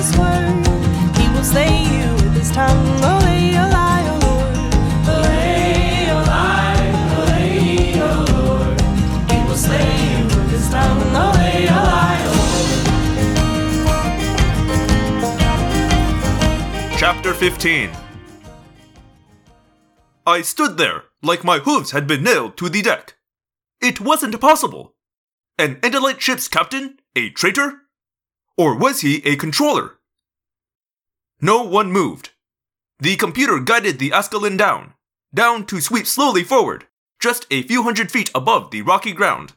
his word. He will slay you with his tongue. Oh, oh Lord. A Lord. He will slay you with his tongue. Oh, lie, oh Chapter 15 I stood there like my hooves had been nailed to the deck. It wasn't possible. An Andalite ship's captain? A traitor? Or was he a controller? No one moved. The computer guided the Ascalon down, down to sweep slowly forward, just a few hundred feet above the rocky ground.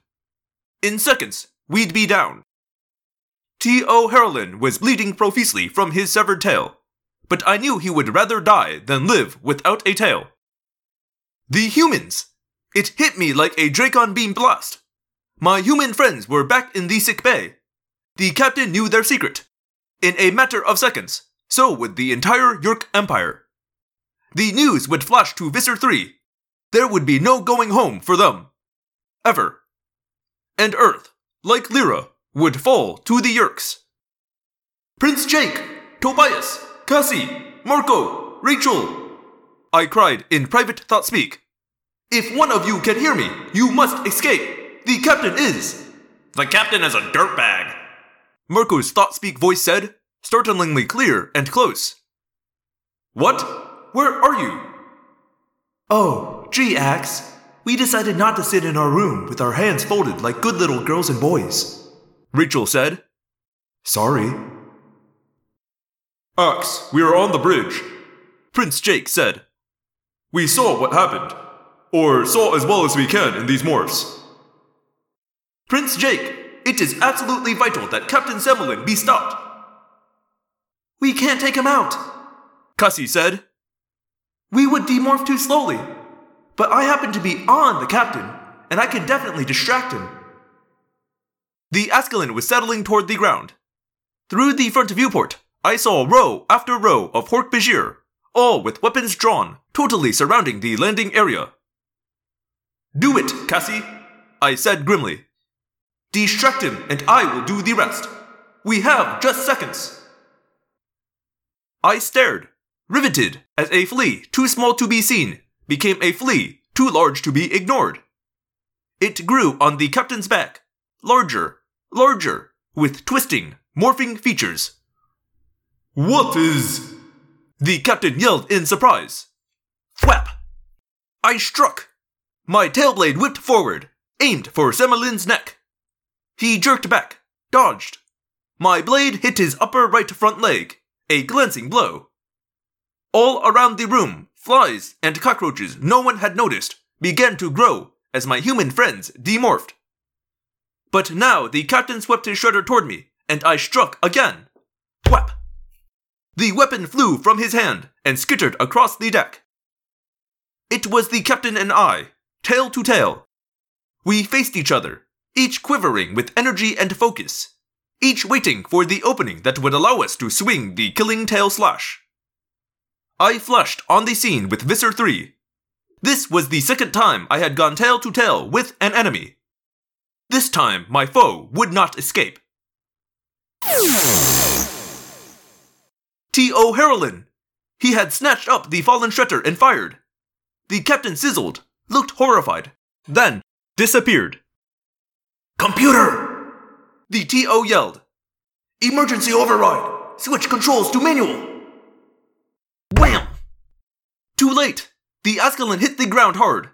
In seconds, we'd be down. T.O. Harlan was bleeding profusely from his severed tail, but I knew he would rather die than live without a tail. The humans! It hit me like a Dracon beam blast. My human friends were back in the sick bay. The captain knew their secret. In a matter of seconds, so would the entire Yeerk Empire. The news would flash to Visser 3. There would be no going home for them. Ever. And Earth, like Leera, would fall to the Yeerks. Prince Jake, Tobias, Cassie, Marco, Rachel. I cried in private thought speak. If one of you can hear me, you must escape. The captain is. The captain is a dirtbag. Marco's thought speak voice said, startlingly clear and close. What? Where are you? Oh, gee, Axe. We decided not to sit in our room with our hands folded like good little girls and boys. Rachel said. Sorry. Axe, we are on the bridge. Prince Jake said. We saw what happened. Or saw as well as we can in these morphs. Prince Jake, it is absolutely vital that Captain Samilin be stopped. We can't take him out, Cassie said. We would demorph too slowly. But I happen to be on the captain, and I can definitely distract him. The Ascalon was settling toward the ground. Through the front viewport, I saw row after row of Hork Bajir, all with weapons drawn, totally surrounding the landing area. Do it, Cassie, I said grimly. Distract him, and I will do the rest. We have just seconds. I stared, riveted, as a flea too small to be seen became a flea too large to be ignored. It grew on the captain's back, larger, larger, with twisting, morphing features. What is. The captain yelled in surprise. Thwap! I struck. My tail blade whipped forward, aimed for Samilin's neck. He jerked back, dodged. My blade hit his upper right front leg, a glancing blow. All around the room, flies and cockroaches no one had noticed began to grow as my human friends demorphed. But now the captain swept his shredder toward me, and I struck again. Whap! The weapon flew from his hand and skittered across the deck. It was the captain and I, tail to tail. We faced each other, each quivering with energy and focus, each waiting for the opening that would allow us to swing the killing tail slash. I flushed on the scene with Visser 3. This was the second time I had gone tail to tail with an enemy. This time, my foe would not escape. T.O. Harlan! He had snatched up the fallen Shredder and fired. The captain sizzled, looked horrified, then disappeared. Computer! The TO yelled. Emergency override! Switch controls to manual! Wham! Too late! The Ascalon hit the ground hard.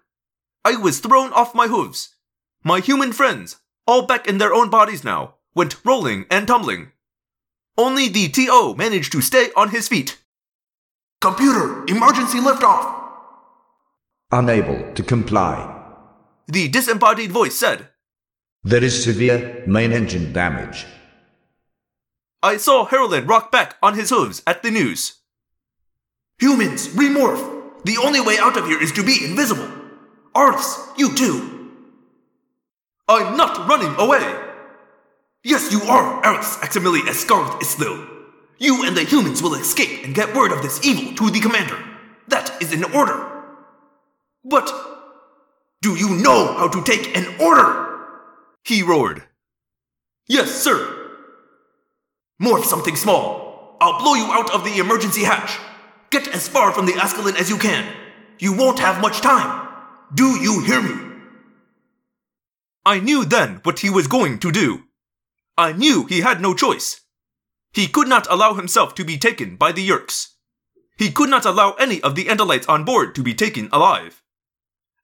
I was thrown off my hooves. My human friends, all back in their own bodies now, went rolling and tumbling. Only the TO managed to stay on his feet. Computer, emergency liftoff! Unable to comply. The disembodied voice said. There is severe main engine damage. I saw Harlan rock back on his hooves at the news. Humans, remorph! The only way out of here is to be invisible. Aristh, you too. I'm not running away. Yes, you are, Aristh Aximili Escarth Islil. You and the humans will escape and get word of this evil to the commander. That is an order. But do you know how to take an order? He roared. Yes, sir. Morph something small. I'll blow you out of the emergency hatch. Get as far from the Ascalon as you can. You won't have much time. Do you hear me? I knew then what he was going to do. I knew he had no choice. He could not allow himself to be taken by the Yeerks. He could not allow any of the Andalites on board to be taken alive.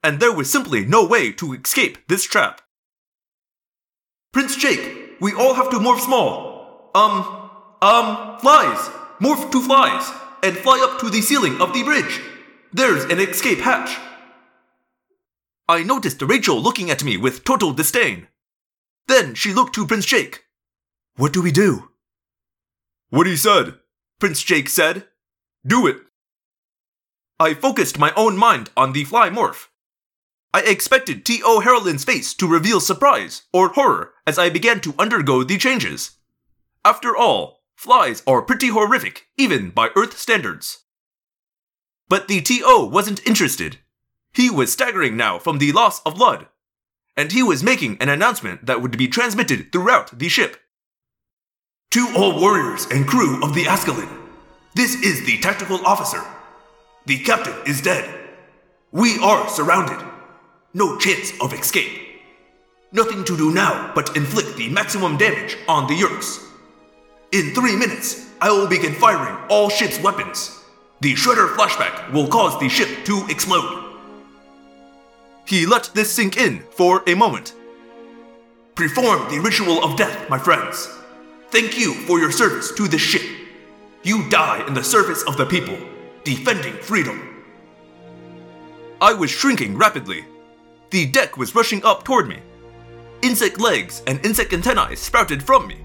And there was simply no way to escape this trap. Prince Jake, we all have to morph small. Um, um, flies. Morph to flies and fly up to the ceiling of the bridge. There's an escape hatch. I noticed Rachel looking at me with total disdain. Then she looked to Prince Jake. What do we do? What he said, Prince Jake said. Do it. I focused my own mind on the fly morph. I expected T.O. Harlan's face to reveal surprise or horror as I began to undergo the changes. After all, flies are pretty horrific, even by Earth standards. But the T.O. wasn't interested. He was staggering now from the loss of blood, and he was making an announcement that would be transmitted throughout the ship. To all warriors and crew of the Ascalon, this is the tactical officer. The captain is dead. We are surrounded. No chance of escape. Nothing to do now but inflict the maximum damage on the Yeerks. In three minutes, I will begin firing all ship's weapons. The Shredder flashback will cause the ship to explode. He let this sink in for a moment. Perform the ritual of death, my friends. Thank you for your service to this ship. You die in the service of the people, defending freedom. I was shrinking rapidly. The deck was rushing up toward me. Insect legs and insect antennae sprouted from me.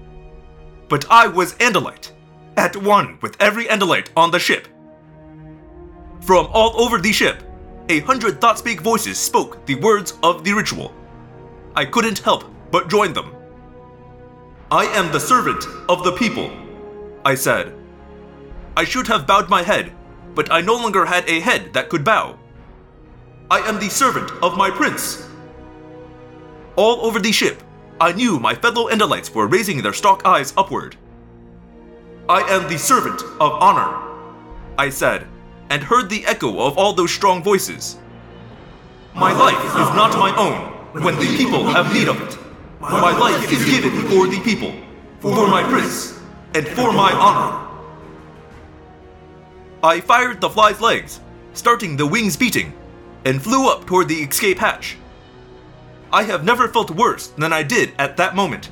But I was Andalite, at one with every Andalite on the ship. From all over the ship, a hundred thought speak voices spoke the words of the ritual. I couldn't help but join them. I am the servant of the people, I said. I should have bowed my head, but I no longer had a head that could bow. I am the servant of my prince. All over the ship, I knew my fellow Andalites were raising their stock eyes upward. I am the servant of honor, I said, and heard the echo of all those strong voices. My life is not my own when the people have need of it. My life is given for the people, for my prince, and for my honor. I fired the fly's legs, starting the wings beating, and flew up toward the escape hatch. I have never felt worse than I did at that moment.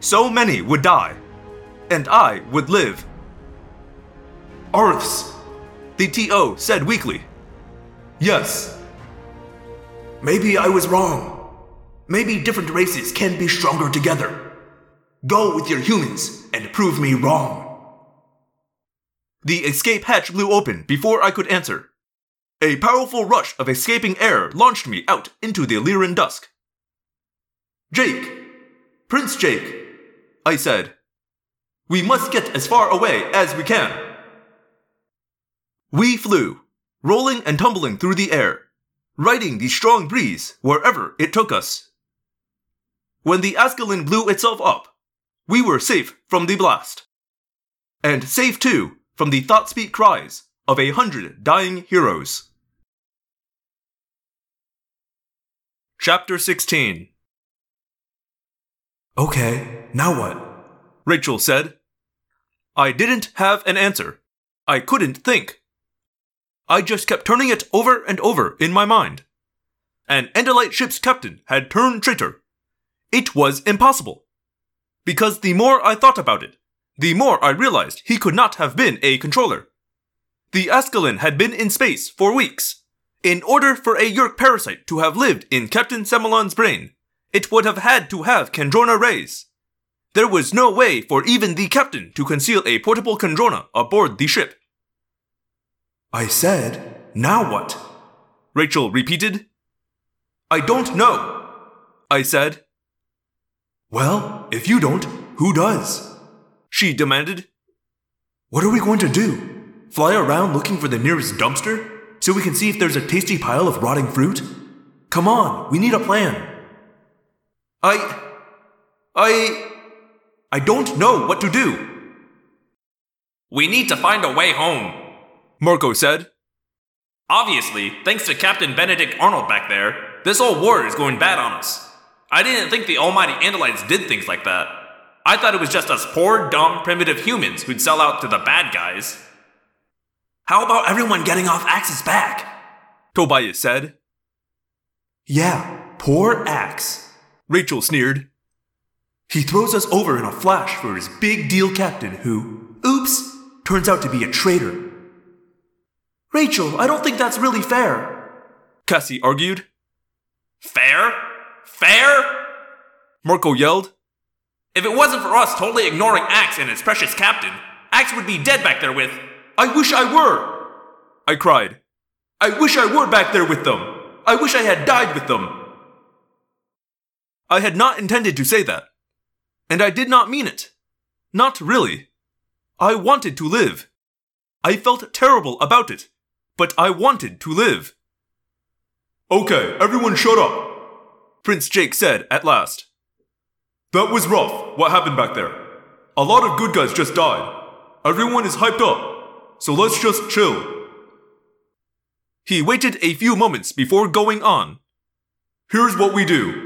So many would die, and I would live. Aristh, the TO said weakly. Yes. Maybe I was wrong. Maybe different races can be stronger together. Go with your humans and prove me wrong. The escape hatch blew open before I could answer. A powerful rush of escaping air launched me out into the Leeran dusk. Jake! Prince Jake! I said. We must get as far away as we can. We flew, rolling and tumbling through the air, riding the strong breeze wherever it took us. When the Ascalon blew itself up, we were safe from the blast. And safe too from the Thoughtspeak cries of a hundred dying heroes. Chapter 16 Okay, now what? Rachel said. I didn't have an answer. I couldn't think. I just kept turning it over and over in my mind. An Andalite ship's captain had turned traitor. It was impossible. Because the more I thought about it, the more I realized he could not have been a controller. The Ascalon had been in space for weeks. In order for a Yeerk parasite to have lived in Captain Samilin's brain, it would have had to have Kandrona rays. There was no way for even the captain to conceal a portable Kandrona aboard the ship. I said, now what? Rachel repeated. I don't know, I said. Well, if you don't, who does? She demanded. What are we going to do? Fly around looking for the nearest dumpster? So we can see if there's a tasty pile of rotting fruit? Come on, we need a plan. I. I. I don't know what to do. We need to find a way home, Marco said. Obviously, thanks to Captain Benedict Arnold back there, this whole war is going bad on us. I didn't think the almighty Andalites did things like that. I thought it was just us poor, dumb, primitive humans who'd sell out to the bad guys. How about everyone getting off Axe's back? Tobias said. Yeah, poor Axe. Rachel sneered. He throws us over in a flash for his big deal captain who, oops, turns out to be a traitor. Rachel, I don't think that's really fair. Cassie argued. Fair? Fair? Marco yelled. If it wasn't for us totally ignoring Axe and his precious captain, Axe would be dead back there with, I wish I were! I cried. I wish I were back there with them! I wish I had died with them! I had not intended to say that. And I did not mean it. Not really. I wanted to live. I felt terrible about it, but I wanted to live. Okay, everyone shut up, Prince Jake said at last. That was rough, what happened back there. A lot of good guys just died. Everyone is hyped up, so let's just chill. He waited a few moments before going on. Here's what we do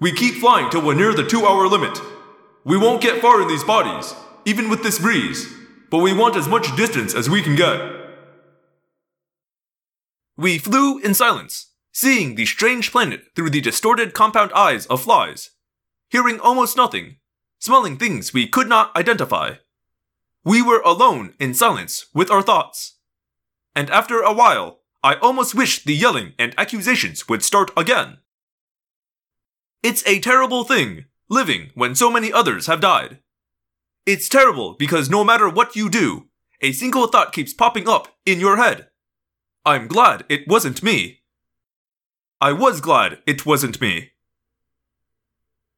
we keep flying till we're near the two hour limit. We won't get far in these bodies, even with this breeze, but we want as much distance as we can get. We flew in silence, seeing the strange planet through the distorted compound eyes of flies, hearing almost nothing, smelling things we could not identify. We were alone in silence with our thoughts. And after a while, I almost wished the yelling and accusations would start again. It's a terrible thing, living when so many others have died. It's terrible because no matter what you do, a single thought keeps popping up in your head. I'm glad it wasn't me. I was glad it wasn't me.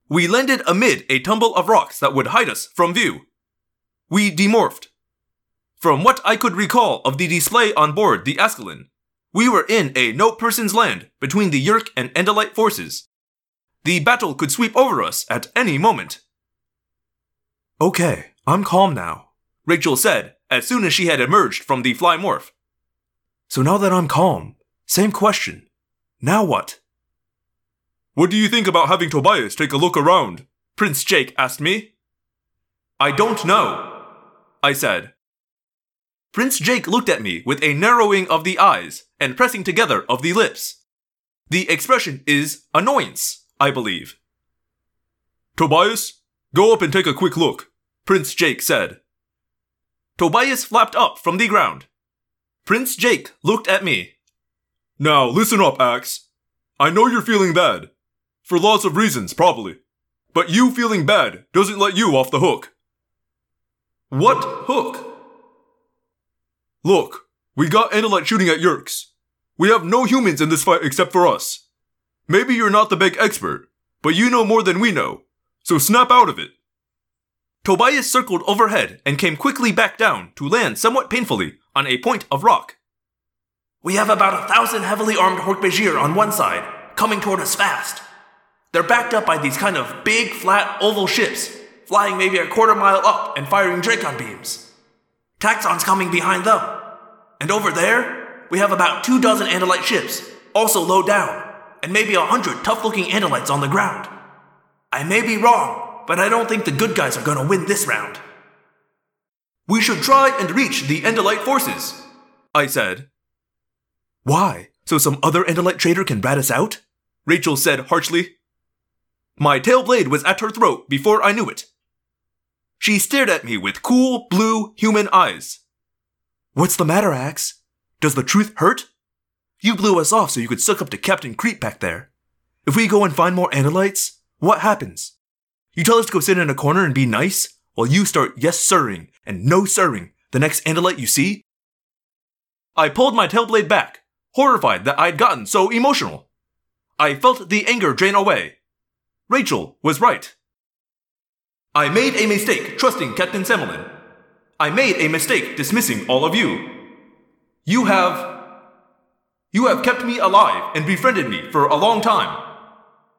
We landed amid a tumble of rocks that would hide us from view. We demorphed. From what I could recall of the display on board the Ascalon, we were in a no person's land between the Yeerk and Andalite forces. The battle could sweep over us at any moment. Okay, I'm calm now, Rachel said as soon as she had emerged from the fly morph. So now that I'm calm, same question. Now what? What do you think about having Tobias take a look around? Prince Jake asked me. I don't know, I said. Prince Jake looked at me with a narrowing of the eyes and pressing together of the lips. The expression is annoyance, I believe. Tobias, go up and take a quick look, Prince Jake said. Tobias flapped up from the ground. Prince Jake looked at me. Now, listen up, Axe. I know you're feeling bad. For lots of reasons, probably. But you feeling bad doesn't let you off the hook. What hook? Look, we got Andalite shooting at Yeerks. We have no humans in this fight except for us. Maybe you're not the big expert, but you know more than we know, so snap out of it. Tobias circled overhead and came quickly back down to land somewhat painfully on a point of rock. We have about a thousand heavily armed Hork-Bajir on one side, coming toward us fast. They're backed up by these kind of big, flat, oval ships, flying maybe a quarter mile up and firing Dracon beams. Taxxon's coming behind them. And over there, we have about two dozen Andalite ships, also low down, and maybe a hundred tough looking Andalites on the ground. I may be wrong, but I don't think the good guys are gonna win this round. We should try and reach the Andalite forces, I said. Why? So some other Andalite traitor can rat us out? Rachel said harshly. My tail blade was at her throat before I knew it. She stared at me with cool, blue, human eyes. What's the matter, Axe? Does the truth hurt? You blew us off so you could suck up to Captain Creep back there. If we go and find more Andalites, what happens? You tell us to go sit in a corner and be nice, while you start yes sirring and no sirring the next Andalite you see? I pulled my tail blade back, horrified that I'd gotten so emotional. I felt the anger drain away. Rachel was right. I made a mistake trusting Captain Samilin. I made a mistake dismissing all of you. You have. You have kept me alive and befriended me for a long time.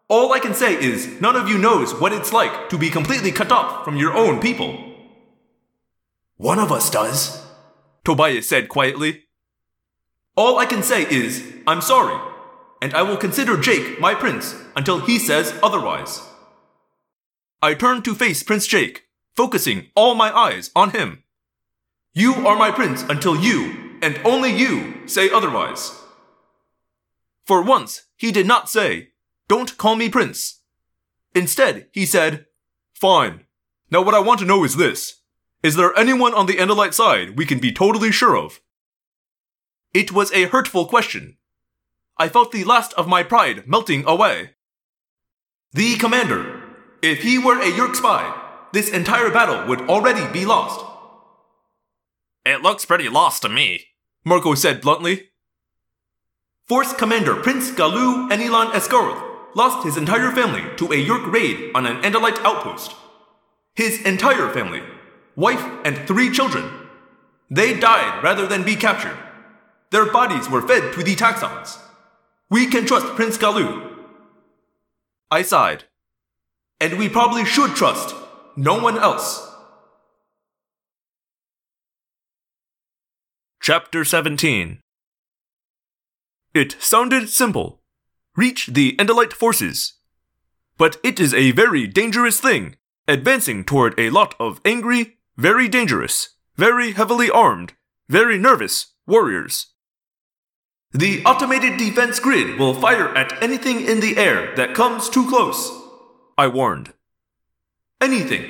All I can say is none of you knows what it's like to be completely cut off from your own people. One of us does, Tobias said quietly. All I can say is, I'm sorry, and I will consider Jake my prince until he says otherwise. I turned to face Prince Jake, focusing all my eyes on him. You are my prince until you, and only you, say otherwise. For once, he did not say, Don't call me prince. Instead, he said, Fine. Now, what I want to know is this Is there anyone on the Andalite side we can be totally sure of? It was a hurtful question. I felt the last of my pride melting away. The commander. If he were a Yeerk spy, this entire battle would already be lost. It looks pretty lost to me. Marco said bluntly. Force Commander Prince Galu Enilan Escarth lost his entire family to a Yeerk raid on an Andalite outpost. His entire family, wife and three children. They died rather than be captured. Their bodies were fed to the Taxxons. We can trust Prince Galu. I sighed. And we probably should trust no one else. Chapter 17 It sounded simple. Reach the Andalite forces. But it is a very dangerous thing, advancing toward a lot of angry, very dangerous, very heavily armed, very nervous warriors. The automated defense grid will fire at anything in the air that comes too close, I warned. Anything.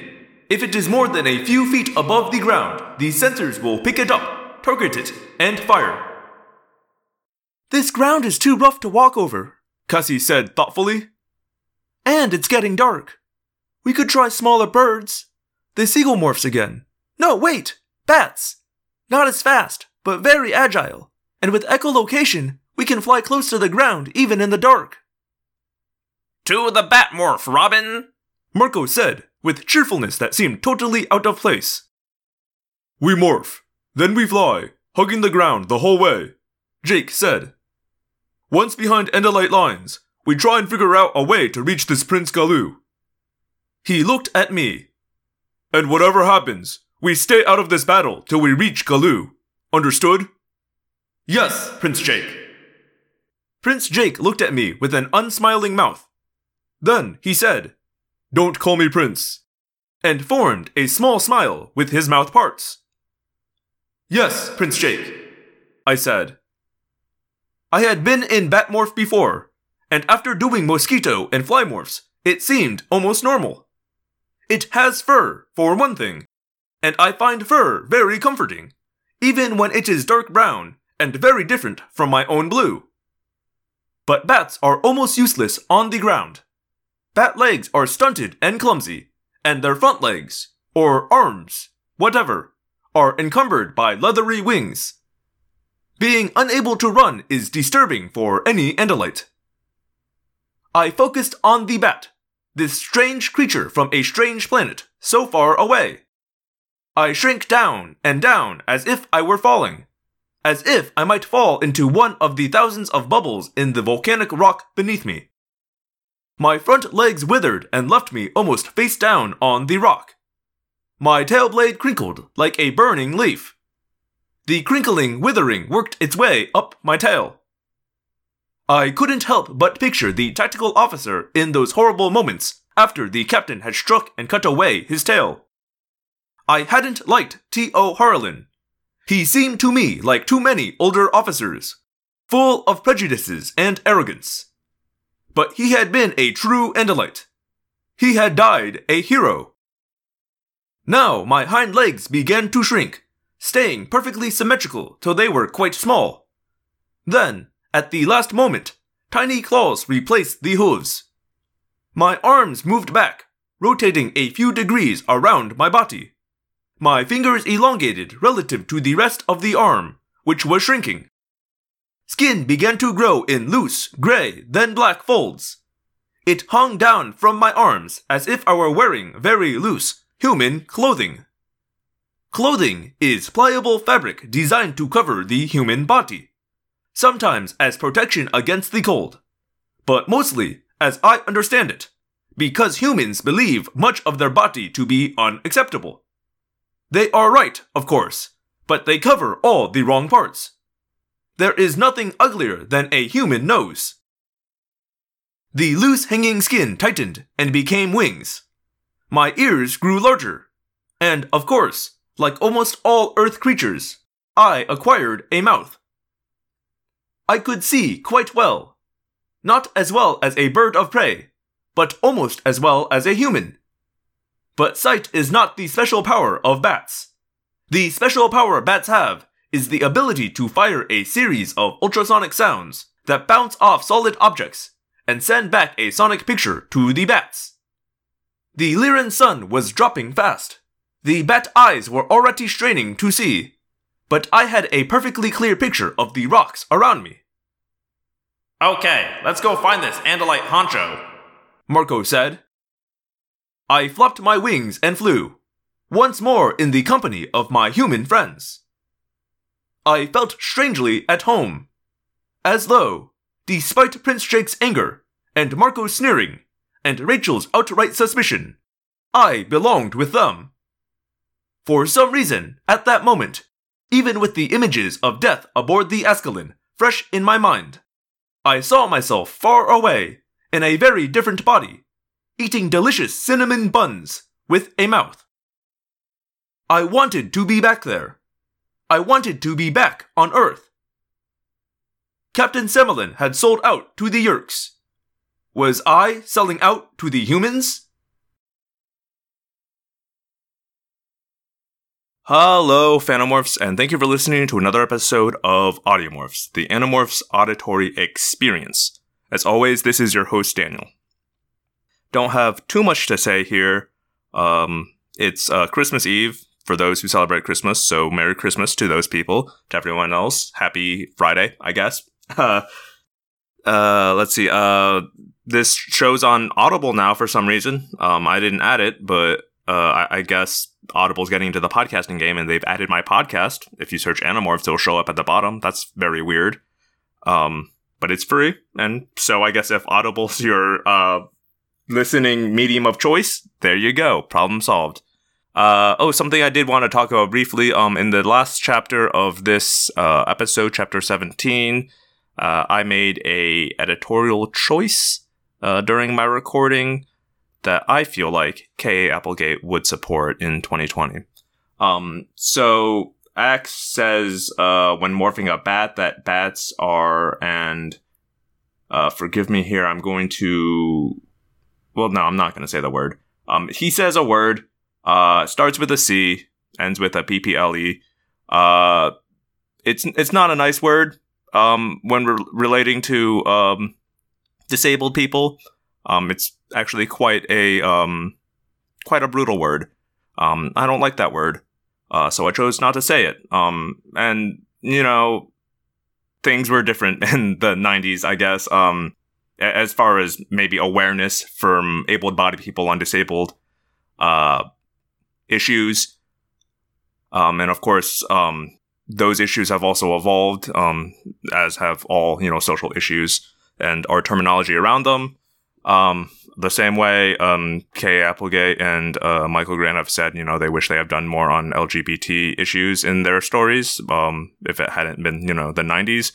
If it is more than a few feet above the ground, the sensors will pick it up, target it, and fire. This ground is too rough to walk over, Cassie said thoughtfully. And it's getting dark. We could try smaller birds. The seagull morphs again. No, wait! Bats! Not as fast, but very agile. And with echolocation, we can fly close to the ground even in the dark. To the Batmorph, Robin! Marco said, with cheerfulness that seemed totally out of place. We morph. Then we fly, hugging the ground the whole way, Jake said. Once behind Andalite lines, we try and figure out a way to reach this Prince Galu. He looked at me. And whatever happens, we stay out of this battle till we reach Galu. Understood? Yes, Prince Jake. Prince Jake looked at me with an unsmiling mouth. Then he said, Don't call me Prince, and formed a small smile with his mouth parts. Yes, Prince Jake, I said. I had been in Batmorph before, and after doing Mosquito and Flymorphs, it seemed almost normal. It has fur, for one thing, and I find fur very comforting, even when it is dark brown and very different from my own blue. But bats are almost useless on the ground. Bat legs are stunted and clumsy, and their front legs, or arms, whatever, are encumbered by leathery wings. Being unable to run is disturbing for any Andalite. I focused on the bat, this strange creature from a strange planet so far away. I shrank down and down as if I were falling, as if I might fall into one of the thousands of bubbles in the volcanic rock beneath me. My front legs withered and left me almost face down on the rock. My tail blade crinkled like a burning leaf. The crinkling withering worked its way up my tail. I couldn't help but picture the tactical officer in those horrible moments after the captain had struck and cut away his tail. I hadn't liked T.O. Harlan. He seemed to me like too many older officers, full of prejudices and arrogance. But he had been a true Andalite. He had died a hero. Now my hind legs began to shrink, staying perfectly symmetrical till they were quite small. Then, at the last moment, tiny claws replaced the hooves. My arms moved back, rotating a few degrees around my body. My fingers elongated relative to the rest of the arm, which was shrinking. Skin began to grow in loose, gray, then black folds. It hung down from my arms as if I were wearing very loose, human clothing. Clothing is pliable fabric designed to cover the human body, sometimes as protection against the cold, but mostly, as I understand it, because humans believe much of their body to be unacceptable. They are right, of course, but they cover all the wrong parts. There is nothing uglier than a human nose. The loose hanging skin tightened and became wings. My ears grew larger. And, of course, like almost all Earth creatures, I acquired a mouth. I could see quite well. Not as well as a bird of prey, but almost as well as a human. But sight is not the special power of bats. The special power bats have is the ability to fire a series of ultrasonic sounds that bounce off solid objects and send back a sonic picture to the bats. The Leeran sun was dropping fast. The bat eyes were already straining to see, but I had a perfectly clear picture of the rocks around me. Okay, let's go find this Andalite honcho. Marco said. I flopped my wings and flew, once more in the company of my human friends. I felt strangely at home, as though, despite Prince Jake's anger, and Marco's sneering, and Rachel's outright suspicion, I belonged with them. For some reason, at that moment, even with the images of death aboard the Ascalon fresh in my mind, I saw myself far away in a very different body, eating delicious cinnamon buns with a mouth. I wanted to be back there. I wanted to be back on Earth. Captain Samilin had sold out to the Yeerks. Was I selling out to the humans? Hello, Phantomorphs, and thank you for listening to another episode of Audiomorphs, the Animorphs auditory experience. As always, this is your host, Daniel. Don't have too much to say here. Um, it's uh, Christmas Eve for those who celebrate Christmas, so Merry Christmas to those people. To everyone else, Happy Friday, I guess. Uh, uh, let's see. Uh, this show's on Audible now for some reason. Um, I didn't add it, but uh, I, I guess Audible's getting into the podcasting game, and they've added my podcast. If you search Animorphs, it'll show up at the bottom. That's very weird. Um, but it's free, and so I guess if Audible's your uh, listening medium of choice, there you go. Problem solved. Uh, oh, something I did want to talk about briefly. Um, in the last chapter of this uh, episode, chapter seventeen, uh, I made a editorial choice uh, during my recording that I feel like K.A. Applegate would support in 2020. Um, so X says uh, when morphing a bat that bats are and uh, forgive me here. I'm going to. Well, no, I'm not going to say the word. Um, he says a word. Uh, starts with a C, ends with a PPLE. Uh, it's it's not a nice word. Um, when re- relating to um, disabled people, um, it's actually quite a um, quite a brutal word. Um, I don't like that word, uh, so I chose not to say it. Um, and you know, things were different in the '90s, I guess. As far as maybe awareness from able-bodied people on disabled uh, issues, um, and of course, um, those issues have also evolved, um, as have all you know social issues and our terminology around them. Um, the same way um, Kay Applegate and uh, Michael Grant have said, you know, they wish they have done more on LGBT issues in their stories. Um, if it hadn't been, you know, the '90s,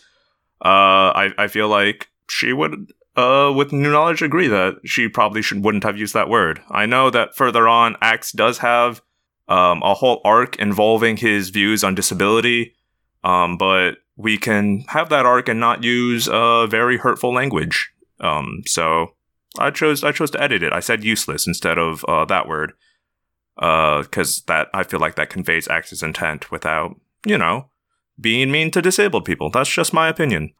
uh, I I feel like she would, uh, with new knowledge, agree that she probably should wouldn't have used that word. I know that further on, Axe does have um, a whole arc involving his views on disability, um, but we can have that arc and not use uh, very hurtful language. Um, so I chose I chose to edit it. I said useless instead of uh, that word because uh, that I feel like that conveys Axe's intent without you know being mean to disabled people. That's just my opinion.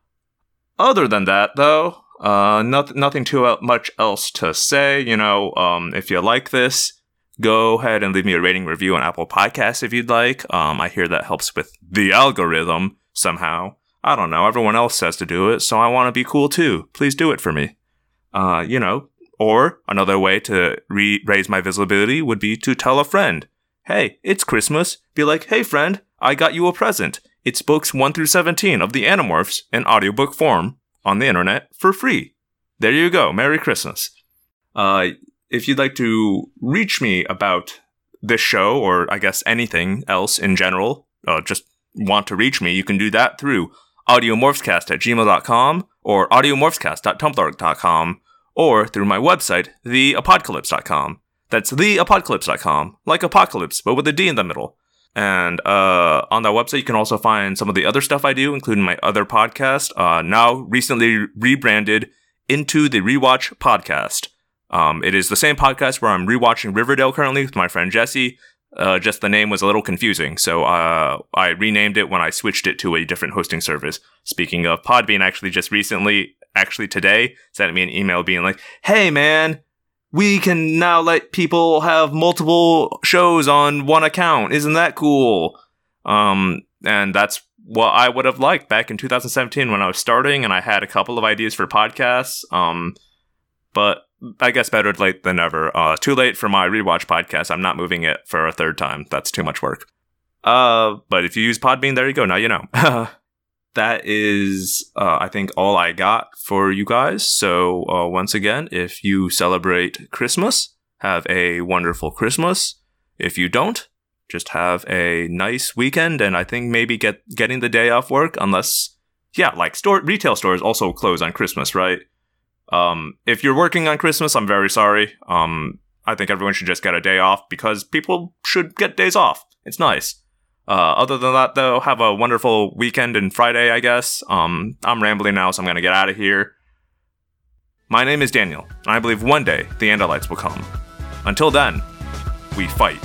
Other than that, though, uh, nothing nothing too much else to say. You know, um, if you like this, go ahead and leave me a rating review on Apple Podcasts if you'd like. Um, I hear that helps with the algorithm somehow. I don't know. Everyone else says to do it, so I want to be cool too. Please do it for me. Uh, you know, or another way to re- raise my visibility would be to tell a friend, hey, it's Christmas. Be like, hey, friend, I got you a present. It's books 1 through 17 of the Animorphs in audiobook form on the internet for free. There you go. Merry Christmas. Uh, if you'd like to reach me about this show, or I guess anything else in general, uh, just want to reach me, you can do that through audiomorphscast at gmail.com or audiomorphscast.tumblr.com or through my website, theapocalypse.com. That's theapocalypse.com, like apocalypse, but with a D in the middle. And uh, on that website, you can also find some of the other stuff I do, including my other podcast, uh, now recently rebranded into the Rewatch Podcast. Um, it is the same podcast where I'm rewatching Riverdale currently with my friend Jesse. Uh, just the name was a little confusing, so uh, I renamed it when I switched it to a different hosting service. Speaking of Podbean, actually, just recently, actually today, sent me an email being like, "Hey, man, we can now let people have multiple shows on one account. Isn't that cool?" Um, and that's what I would have liked back in 2017 when I was starting, and I had a couple of ideas for podcasts. Um, but I guess better late than never. Uh, too late for my rewatch podcast. I'm not moving it for a third time. That's too much work. Uh, but if you use Podbean, there you go. Now you know. that is, uh, I think, all I got for you guys. So uh, once again, if you celebrate Christmas, have a wonderful Christmas. If you don't, just have a nice weekend, and I think maybe get getting the day off work, unless, yeah, like store retail stores also close on Christmas, right? Um, if you're working on Christmas, I'm very sorry. Um, I think everyone should just get a day off because people should get days off. It's nice. Uh, other than that, though, have a wonderful weekend and Friday, I guess. Um, I'm rambling now, so I'm gonna get out of here. My name is Daniel, and I believe one day the Andalites will come. Until then, we fight.